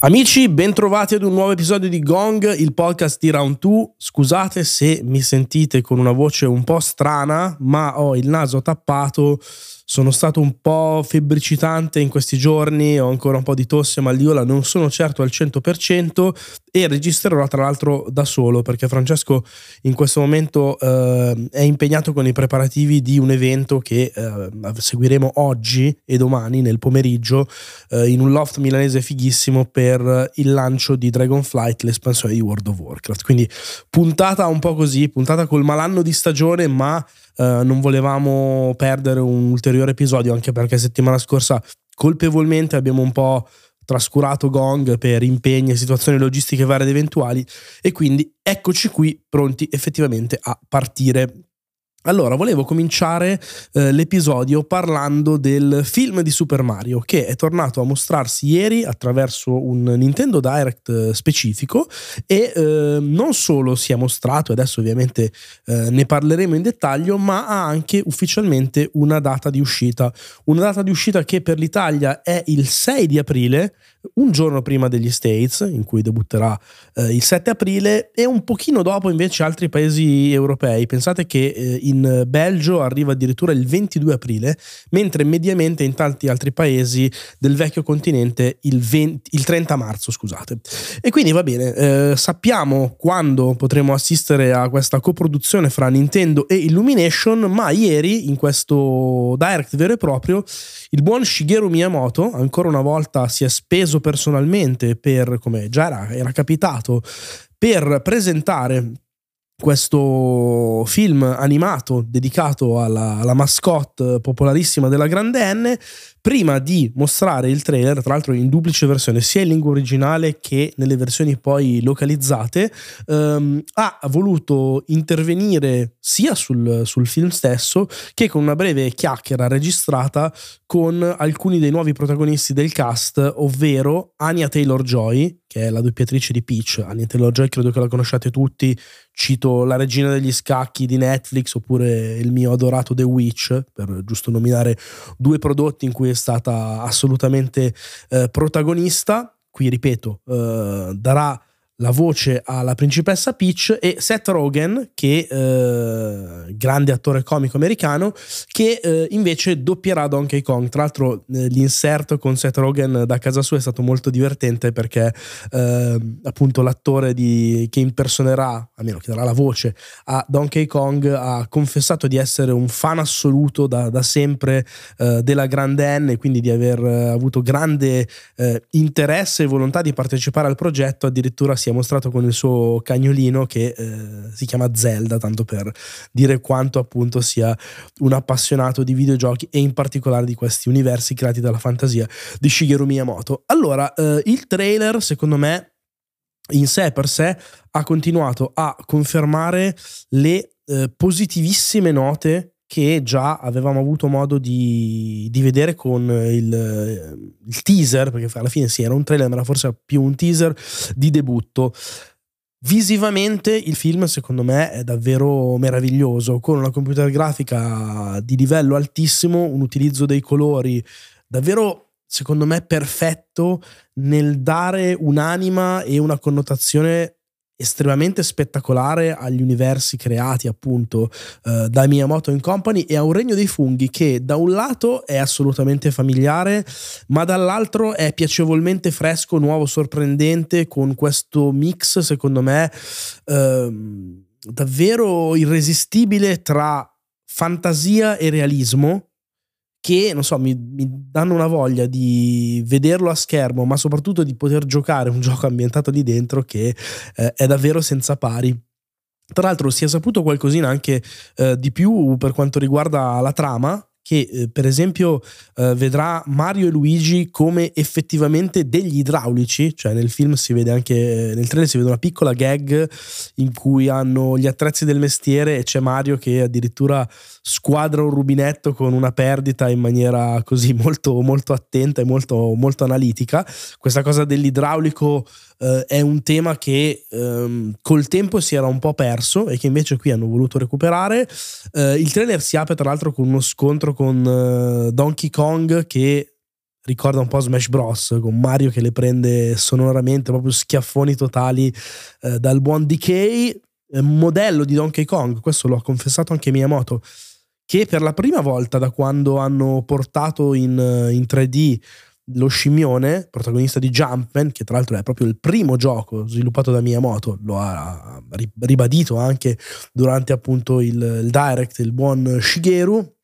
Amici, bentrovati ad un nuovo episodio di Gong, il podcast di Round 2. Scusate se mi sentite con una voce un po' strana, ma ho il naso tappato sono stato un po' febbricitante in questi giorni, ho ancora un po' di tosse, mal di gola, non sono certo al 100% e registrerò tra l'altro da solo perché Francesco in questo momento eh, è impegnato con i preparativi di un evento che eh, seguiremo oggi e domani nel pomeriggio eh, in un loft milanese fighissimo per il lancio di Dragonflight, l'espansione di World of Warcraft. Quindi puntata un po' così, puntata col malanno di stagione, ma eh, non volevamo perdere un ulteriore episodio anche perché settimana scorsa colpevolmente abbiamo un po' trascurato Gong per impegni e situazioni logistiche varie ed eventuali e quindi eccoci qui pronti effettivamente a partire allora, volevo cominciare eh, l'episodio parlando del film di Super Mario che è tornato a mostrarsi ieri attraverso un Nintendo Direct eh, specifico e eh, non solo si è mostrato, adesso ovviamente eh, ne parleremo in dettaglio, ma ha anche ufficialmente una data di uscita. Una data di uscita che per l'Italia è il 6 di aprile, un giorno prima degli States, in cui debutterà eh, il 7 aprile, e un pochino dopo invece altri paesi europei. Pensate che eh, in Belgio arriva addirittura il 22 aprile, mentre mediamente in tanti altri paesi del vecchio continente il, 20, il 30 marzo, scusate. E quindi va bene, eh, sappiamo quando potremo assistere a questa coproduzione fra Nintendo e Illumination, ma ieri in questo direct vero e proprio il buon Shigeru Miyamoto ancora una volta si è speso personalmente per, come già era, era capitato, per presentare questo film animato dedicato alla, alla, mascotte popolarissima della Grande N, prima di mostrare il trailer, tra l'altro in duplice versione, sia in lingua originale che nelle versioni poi localizzate, ehm, ha voluto intervenire sia sul, sul film stesso che con una breve chiacchiera registrata con alcuni dei nuovi protagonisti del cast, ovvero Anya Taylor-Joy, che è la doppiatrice di Peach. Anya Taylor-Joy credo che la conosciate tutti, cito La regina degli scacchi di Netflix oppure il mio adorato The Witch, per giusto nominare due prodotti in cui è stata assolutamente eh, protagonista. Qui ripeto, eh, darà la voce alla principessa Peach e Seth Rogen, che eh, grande attore comico americano, che eh, invece doppierà Donkey Kong. Tra l'altro eh, l'inserto con Seth Rogen da casa sua è stato molto divertente perché eh, appunto l'attore di, che impersonerà, almeno che darà la voce a Donkey Kong, ha confessato di essere un fan assoluto da, da sempre eh, della grande N e quindi di aver eh, avuto grande interesse e volontà di partecipare al progetto, addirittura si si è mostrato con il suo cagnolino che eh, si chiama Zelda, tanto per dire quanto appunto sia un appassionato di videogiochi e in particolare di questi universi creati dalla fantasia di Shigeru Miyamoto. Allora, eh, il trailer secondo me in sé per sé ha continuato a confermare le eh, positivissime note che già avevamo avuto modo di, di vedere con il, il, teaser, perché alla fine sì, era un trailer, ma era forse più un teaser di debutto. Visivamente il film secondo me è davvero meraviglioso, con una computer grafica di livello altissimo, un utilizzo dei colori davvero secondo me perfetto nel dare un'anima e una connotazione estremamente spettacolare agli universi creati appunto eh, da Miyamoto in Company e a un regno dei funghi che da un lato è assolutamente familiare ma dall'altro è piacevolmente fresco, nuovo, sorprendente con questo mix secondo me eh, davvero irresistibile tra fantasia e realismo che, non so, mi, mi, danno una voglia di vederlo a schermo, ma soprattutto di poter giocare un gioco ambientato lì dentro che eh, è davvero senza pari. Tra l'altro si è saputo qualcosina anche eh, di più per quanto riguarda la trama, che eh, per esempio eh, vedrà Mario e Luigi come effettivamente degli idraulici, cioè nel film si vede anche, nel trailer si vede una piccola gag in cui hanno gli attrezzi del mestiere e c'è Mario che addirittura squadra un rubinetto con una perdita in maniera così molto, molto attenta e molto, molto analitica. Questa cosa dell'idraulico eh, è un tema che ehm, col tempo si era un po' perso e che invece qui hanno voluto recuperare. Eh, il trailer si apre tra l'altro con uno scontro con eh, Donkey Kong che ricorda un po' Smash Bros. con Mario che le prende sonoramente, proprio schiaffoni totali eh, dal buon DK. Modello di Donkey Kong, questo lo ha confessato anche Miyamoto, che per la prima volta da quando hanno portato in, in 3D lo scimmione, protagonista di Jumpman, che tra l'altro è proprio il primo gioco sviluppato da Miyamoto, lo ha ribadito anche durante appunto il, il direct, il buon Shigeru,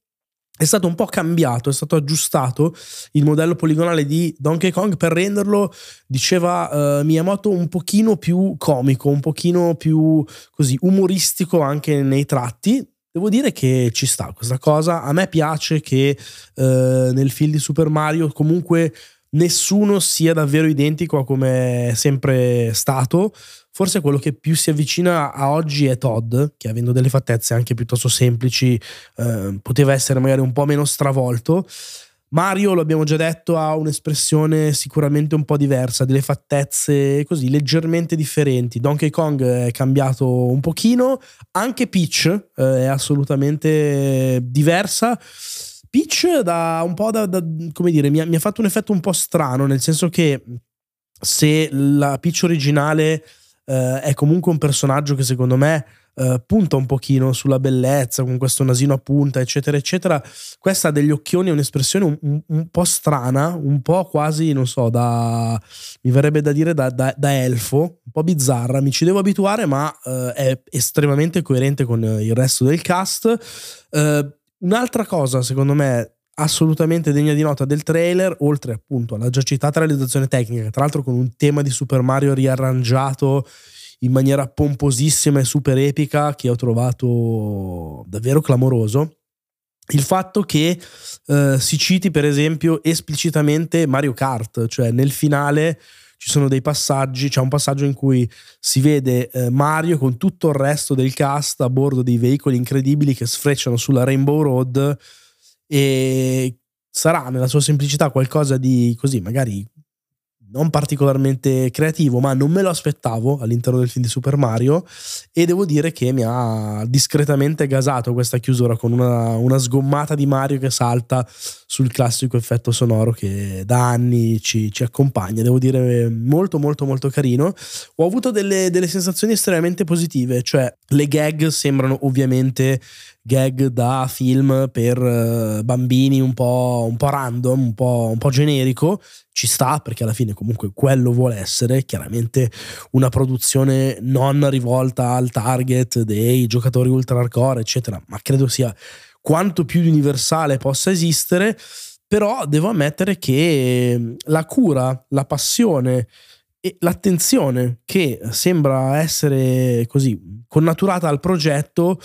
è stato un po' cambiato, è stato aggiustato il modello poligonale di Donkey Kong per renderlo, diceva uh, Miyamoto, un pochino più comico, un pochino più così umoristico anche nei tratti. Devo dire che ci sta questa cosa. A me piace che uh, nel film di Super Mario comunque nessuno sia davvero identico a come è sempre stato. Forse quello che più si avvicina a oggi è Todd, che avendo delle fattezze anche piuttosto semplici, eh, poteva essere magari un po' meno stravolto. Mario, lo abbiamo già detto, ha un'espressione sicuramente un po' diversa, delle fattezze così leggermente differenti. Donkey Kong è cambiato un pochino, anche Peach eh, è assolutamente diversa. Peach da un po' da, da come dire, mi ha, mi ha, fatto un effetto un po' strano, nel senso che se la Peach originale eh, è comunque un personaggio che secondo me eh, punta un pochino sulla bellezza, con questo nasino a punta, eccetera, eccetera, questa ha degli occhioni, un'espressione un, un, un, po' strana, un po' quasi, non so, da, mi verrebbe da dire da, da, da elfo, un po' bizzarra, mi ci devo abituare, ma eh, è estremamente coerente con il resto del cast. Uh, Un'altra cosa, secondo me, assolutamente degna di nota del trailer, oltre appunto alla già citata realizzazione tecnica, tra l'altro con un tema di Super Mario riarrangiato in maniera pomposissima e super epica che ho trovato davvero clamoroso. Il fatto che eh, si citi per esempio esplicitamente Mario Kart, cioè nel finale ci sono dei passaggi, c'è un passaggio in cui si vede eh, Mario con tutto il resto del cast a bordo dei veicoli incredibili che sfrecciano sulla Rainbow Road e sarà nella sua semplicità qualcosa di così magari non particolarmente creativo, ma non me lo aspettavo all'interno del film di Super Mario e devo dire che mi ha discretamente gasato questa chiusura con una, una sgommata di Mario che salta sul classico effetto sonoro che da anni ci, ci, accompagna. Devo dire molto molto molto carino. Ho avuto delle, delle sensazioni estremamente positive, cioè le gag sembrano ovviamente gag da film per uh, bambini un po', un po', random, un po', un po' generico, ci sta perché alla fine comunque quello vuole essere chiaramente una produzione non rivolta al target dei giocatori ultra hardcore, eccetera, ma credo sia quanto più universale possa esistere, però devo ammettere che la cura, la passione e l'attenzione che sembra essere così connaturata al progetto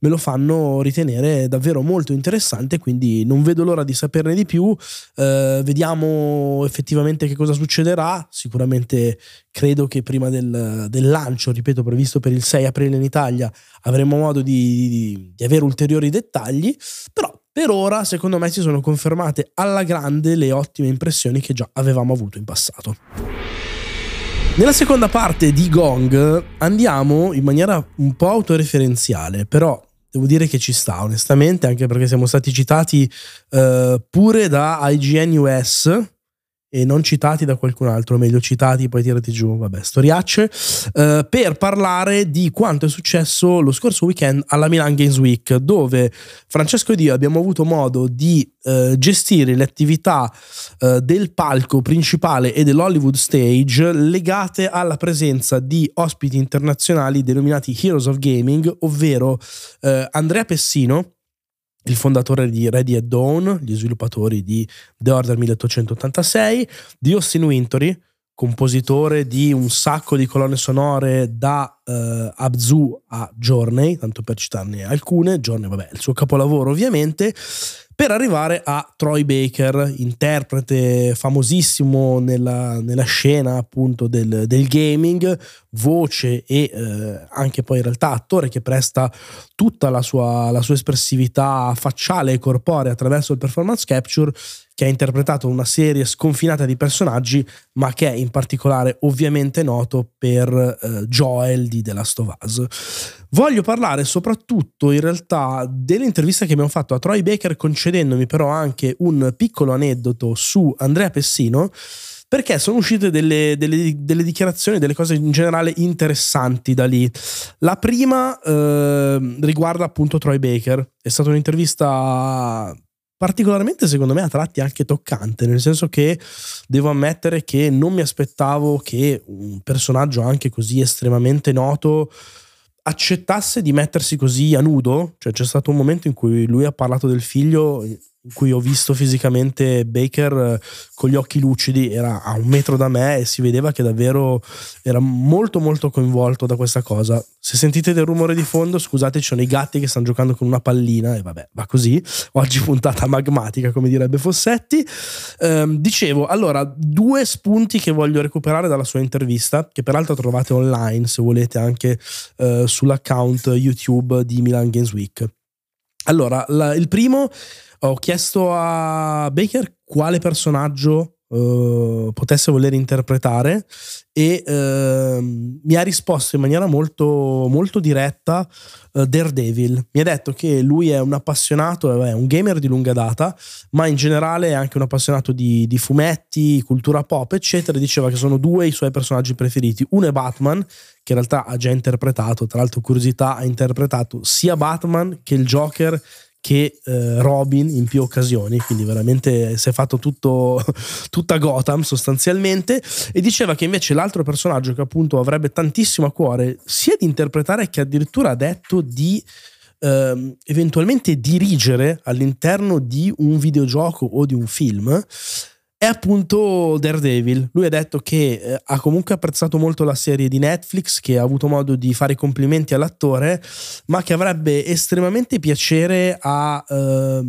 me lo fanno ritenere davvero molto interessante, quindi non vedo l'ora di saperne di più. Eh, vediamo effettivamente che cosa succederà. Sicuramente credo che prima del, del, lancio, ripeto, previsto per il 6 aprile in Italia, avremo modo di, di, di avere ulteriori dettagli, però per ora, secondo me, si sono confermate alla grande le ottime impressioni che già avevamo avuto in passato. Nella seconda parte di Gong andiamo in maniera un po' autoreferenziale, però devo dire che ci sta onestamente, anche perché siamo stati citati uh, pure da IGN US e non citati da qualcun altro, meglio citati, poi tirati giù, vabbè, storiacce, eh, per parlare di quanto è successo lo scorso weekend alla Milan Games Week, dove Francesco ed io abbiamo avuto modo di eh, gestire le attività eh, del palco principale e dell'Hollywood Stage legate alla presenza di ospiti internazionali denominati Heroes of Gaming, ovvero eh, Andrea Pessino, il fondatore di Ready at Dawn, gli sviluppatori di The Order 1886, di Austin Wintory, compositore di un sacco di colonne sonore da uh, Abzu a Journey, tanto per citarne alcune, Journey vabbè il suo capolavoro ovviamente, per arrivare a Troy Baker, interprete famosissimo nella, nella scena appunto del, del, gaming, voce e eh, anche poi in realtà attore che presta tutta la sua, la sua espressività facciale e corporea attraverso il performance capture che ha interpretato una serie sconfinata di personaggi, ma che è in particolare ovviamente noto per eh, Joel di The Last of Us. Voglio parlare soprattutto in realtà dell'intervista che abbiamo fatto a Troy Baker, concedendomi però anche un piccolo aneddoto su Andrea Pessino perché sono uscite delle, delle, delle, dichiarazioni, delle cose in generale interessanti da lì. La prima eh, riguarda appunto Troy Baker, è stata un'intervista particolarmente secondo me a tratti anche toccante, nel senso che devo ammettere che non mi aspettavo che un personaggio anche così estremamente noto accettasse di mettersi così a nudo, cioè c'è stato un momento in cui lui ha parlato del figlio in cui ho visto fisicamente Baker eh, con gli occhi lucidi, era a un metro da me e si vedeva che davvero era molto molto coinvolto da questa cosa. Se sentite del rumore di fondo, scusate, ci sono i gatti che stanno giocando con una pallina e vabbè, va così. Oggi puntata magmatica, come direbbe Fossetti. Ehm, dicevo, allora, due spunti che voglio recuperare dalla sua intervista, che peraltro trovate online se volete anche eh, sull'account YouTube di Milan Games Week. Allora, la, il primo ho chiesto a Baker quale personaggio Uh, potesse voler interpretare e uh, mi ha risposto in maniera molto, molto diretta uh, Daredevil. Mi ha detto che lui è un appassionato, è un gamer di lunga data, ma in generale è anche un appassionato di, di fumetti, cultura pop, eccetera. Diceva che sono due i suoi personaggi preferiti. Uno è Batman, che in realtà ha già interpretato, tra l'altro curiosità, ha interpretato sia Batman che il Joker che eh, Robin in più occasioni, quindi veramente si è fatto tutto, tutta Gotham sostanzialmente, e diceva che invece l'altro personaggio che appunto avrebbe tantissimo a cuore, sia di interpretare che addirittura ha detto di ehm, eventualmente dirigere all'interno di un videogioco o di un film, è appunto Daredevil. Lui ha detto che eh, ha comunque apprezzato molto la serie di Netflix, che ha avuto modo di fare complimenti all'attore, ma che avrebbe estremamente piacere a eh,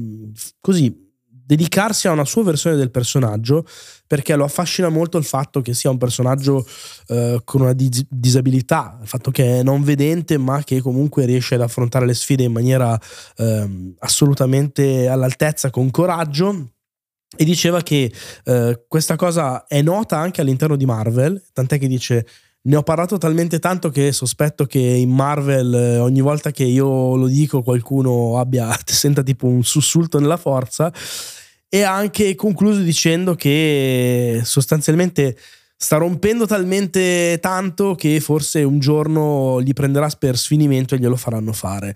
così dedicarsi a una sua versione del personaggio perché lo affascina molto il fatto che sia un personaggio eh, con una dis- disabilità, il fatto che è non vedente ma che comunque riesce ad affrontare le sfide in maniera eh, assolutamente all'altezza, con coraggio e diceva che eh, questa cosa è nota anche all'interno di Marvel, tant'è che dice ne ho parlato talmente tanto che sospetto che in Marvel eh, ogni volta che io lo dico qualcuno abbia senta tipo un sussulto nella forza e ha anche concluso dicendo che sostanzialmente sta rompendo talmente tanto che forse un giorno gli prenderà per sfinimento e glielo faranno fare.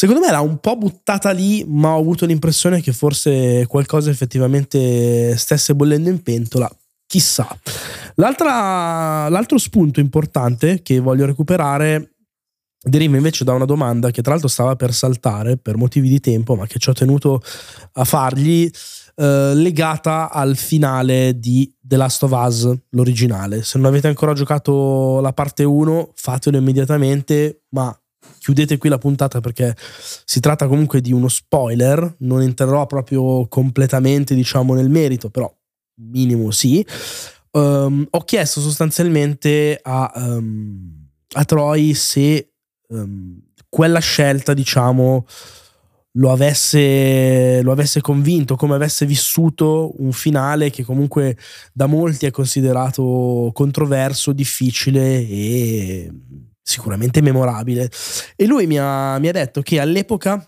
Secondo me l'ha un po' buttata lì, ma ho avuto l'impressione che forse qualcosa effettivamente stesse bollendo in pentola. Chissà. l'altro spunto importante che voglio recuperare deriva invece da una domanda che tra l'altro stava per saltare per motivi di tempo, ma che ci ho tenuto a fargli, eh, legata al finale di The Last of Us, l'originale. Se non avete ancora giocato la parte 1, fatelo immediatamente, ma chiudete qui la puntata perché si tratta comunque di uno spoiler, non entrerò proprio completamente diciamo nel merito, però minimo sì. Um, ho chiesto sostanzialmente a, um, a Troy se um, quella scelta diciamo lo avesse, lo avesse convinto, come avesse vissuto un finale che comunque da molti è considerato controverso, difficile e sicuramente memorabile. E lui mi ha, mi ha detto che all'epoca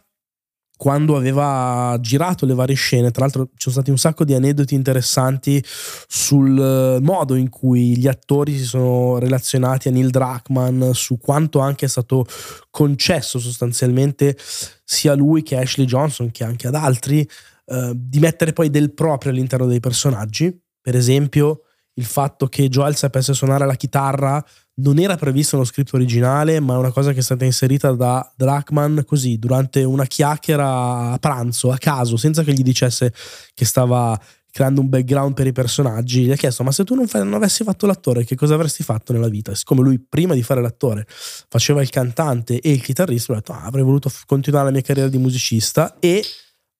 quando aveva girato le varie scene, tra l'altro ci sono stati un sacco di aneddoti interessanti sul modo in cui gli attori si sono relazionati a Neil Druckmann, su quanto anche è stato concesso sostanzialmente sia a lui che a Ashley Johnson che anche ad altri eh, di mettere poi del proprio all'interno dei personaggi. Per esempio, il fatto che Joel sapesse suonare la chitarra non era previsto nello script originale, ma è una cosa che è stata inserita da Drachman così durante una chiacchiera a pranzo a caso, senza che gli dicesse che stava creando un background per i personaggi, gli ha chiesto ma se tu non, fai, non avessi fatto l'attore che cosa avresti fatto nella vita? Siccome lui prima di fare l'attore faceva il cantante e il chitarrista, ha detto ah, avrei voluto continuare la mia carriera di musicista e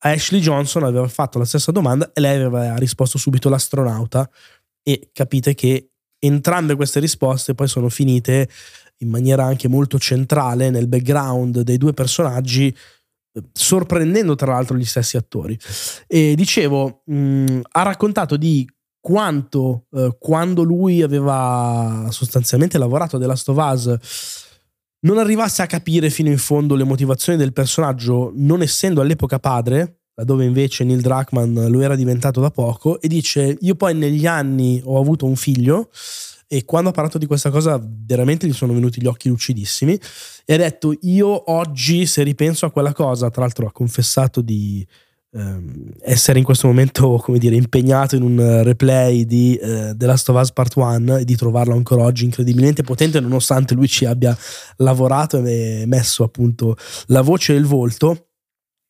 Ashley Johnson aveva fatto la stessa domanda e lei aveva risposto subito l'astronauta e capite che entrambe queste risposte poi sono finite in maniera anche molto centrale nel background dei due personaggi sorprendendo tra l'altro gli stessi attori. E dicevo, mh, ha raccontato di quanto eh, quando lui aveva sostanzialmente lavorato a The Last of Us non arrivasse a capire fino in fondo le motivazioni del personaggio, non essendo all'epoca padre, laddove invece Neil Druckmann lo era diventato da poco, e dice: Io poi negli anni ho avuto un figlio e quando ha parlato di questa cosa veramente gli sono venuti gli occhi lucidissimi e ha detto io oggi se ripenso a quella cosa, tra l'altro ha confessato di ehm, essere in questo momento come dire impegnato in un replay di eh, The Last of Us Part 1 e di trovarlo ancora oggi incredibilmente potente nonostante lui ci abbia lavorato e messo appunto la voce e il volto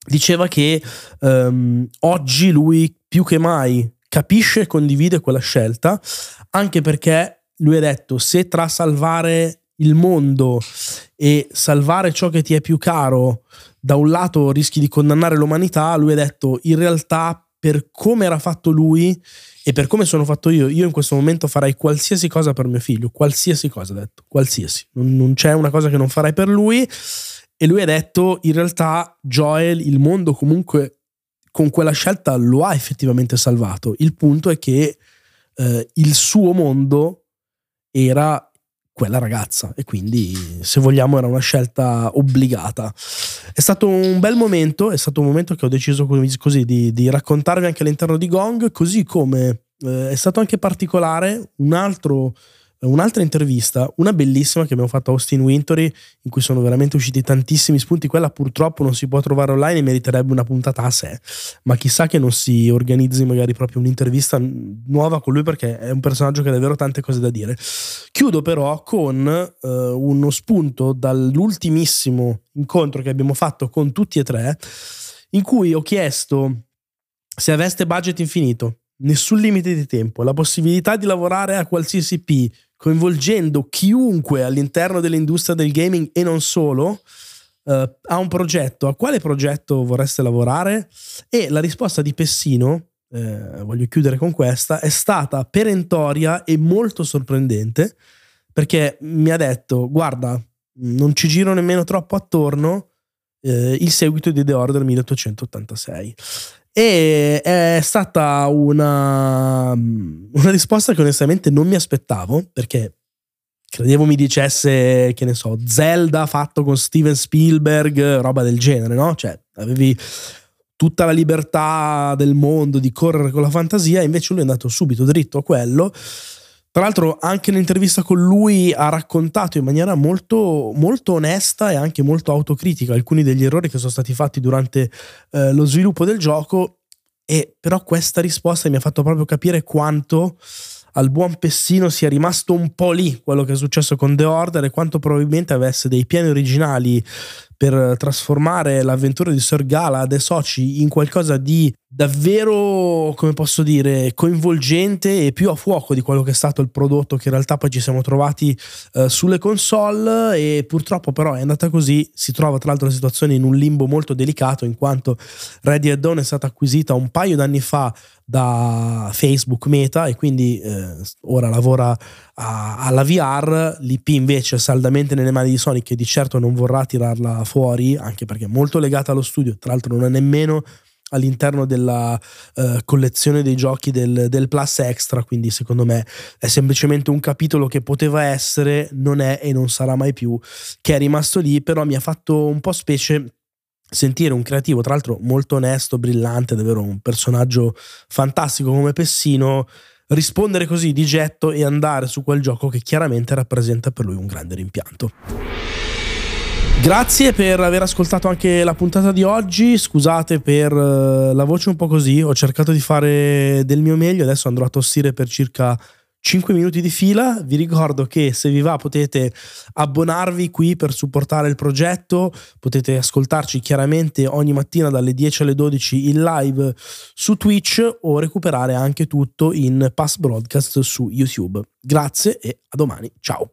diceva che ehm, oggi lui più che mai capisce e condivide quella scelta anche perché lui ha detto se tra salvare il mondo e salvare ciò che ti è più caro, da un lato rischi di condannare l'umanità, lui ha detto in realtà per come era fatto lui e per come sono fatto io, io in questo momento farei qualsiasi cosa per mio figlio, qualsiasi cosa ha detto, qualsiasi, non, non c'è una cosa che non farei per lui e lui ha detto in realtà Joel, il mondo comunque con quella scelta lo ha effettivamente salvato, il punto è che eh, il suo mondo era quella ragazza e quindi se vogliamo era una scelta obbligata. È stato un bel momento, è stato un momento che ho deciso così di, di raccontarvi anche all'interno di Gong, così come eh, è stato anche particolare un altro un'altra intervista, una bellissima che abbiamo fatto a Austin Wintory, in cui sono veramente usciti tantissimi spunti. Quella purtroppo non si può trovare online e meriterebbe una puntata a sé. Ma chissà che non si organizzi magari proprio un'intervista nuova con lui perché è un personaggio che ha davvero tante cose da dire. Chiudo però con uh, uno spunto dall'ultimissimo incontro che abbiamo fatto con tutti e tre, in cui ho chiesto se aveste budget infinito, nessun limite di tempo, la possibilità di lavorare a qualsiasi P, coinvolgendo chiunque all'interno dell'industria del gaming e non solo, uh, a un progetto. A quale progetto vorreste lavorare? E la risposta di Pessino, eh, voglio chiudere con questa, è stata perentoria e molto sorprendente perché mi ha detto, guarda, non ci giro nemmeno troppo attorno, eh, il seguito di The Order 1886. E è stata una, una risposta che onestamente non mi aspettavo perché credevo mi dicesse, che ne so, Zelda fatto con Steven Spielberg, roba del genere, no? Cioè, avevi tutta la libertà del mondo di correre con la fantasia, invece lui è andato subito dritto a quello tra l'altro, anche nell'intervista con lui ha raccontato in maniera molto, molto onesta e anche molto autocritica alcuni degli errori che sono stati fatti durante eh, lo sviluppo del gioco. E però questa risposta mi ha fatto proprio capire quanto al buon Pessino sia rimasto un po' lì quello che è successo con The Order e quanto probabilmente avesse dei piani originali per trasformare l'avventura di Sir Galad e Soci in qualcosa di davvero, come posso dire, coinvolgente e più a fuoco di quello che è stato il prodotto che in realtà poi ci siamo trovati eh, sulle console. E purtroppo però è andata così, si trova tra l'altro la situazione in un limbo molto delicato in quanto Ready at Dawn è stata acquisita un paio d'anni fa da Facebook Meta e quindi eh, ora lavora a, alla VR, l'IP invece è saldamente nelle mani di Sony che di certo non vorrà tirarla fuori anche perché è molto legata allo studio, tra l'altro non è nemmeno all'interno della uh, collezione dei giochi del, del, Plus Extra, quindi secondo me è semplicemente un capitolo che poteva essere, non è e non sarà mai più, che è rimasto lì, però mi ha fatto un po' specie sentire un creativo, tra l'altro molto onesto, brillante, davvero un personaggio fantastico come Pessino, rispondere così di getto e andare su quel gioco che chiaramente rappresenta per lui un grande rimpianto. Grazie per aver ascoltato anche la puntata di oggi. Scusate per uh, la voce un po' così. Ho cercato di fare del mio meglio. Adesso andrò a tossire per circa 5 minuti di fila. Vi ricordo che se vi va potete abbonarvi qui per supportare il progetto, potete ascoltarci chiaramente ogni mattina dalle 10 alle 12 in live su Twitch o recuperare anche tutto in past broadcast su YouTube. Grazie e a domani, ciao.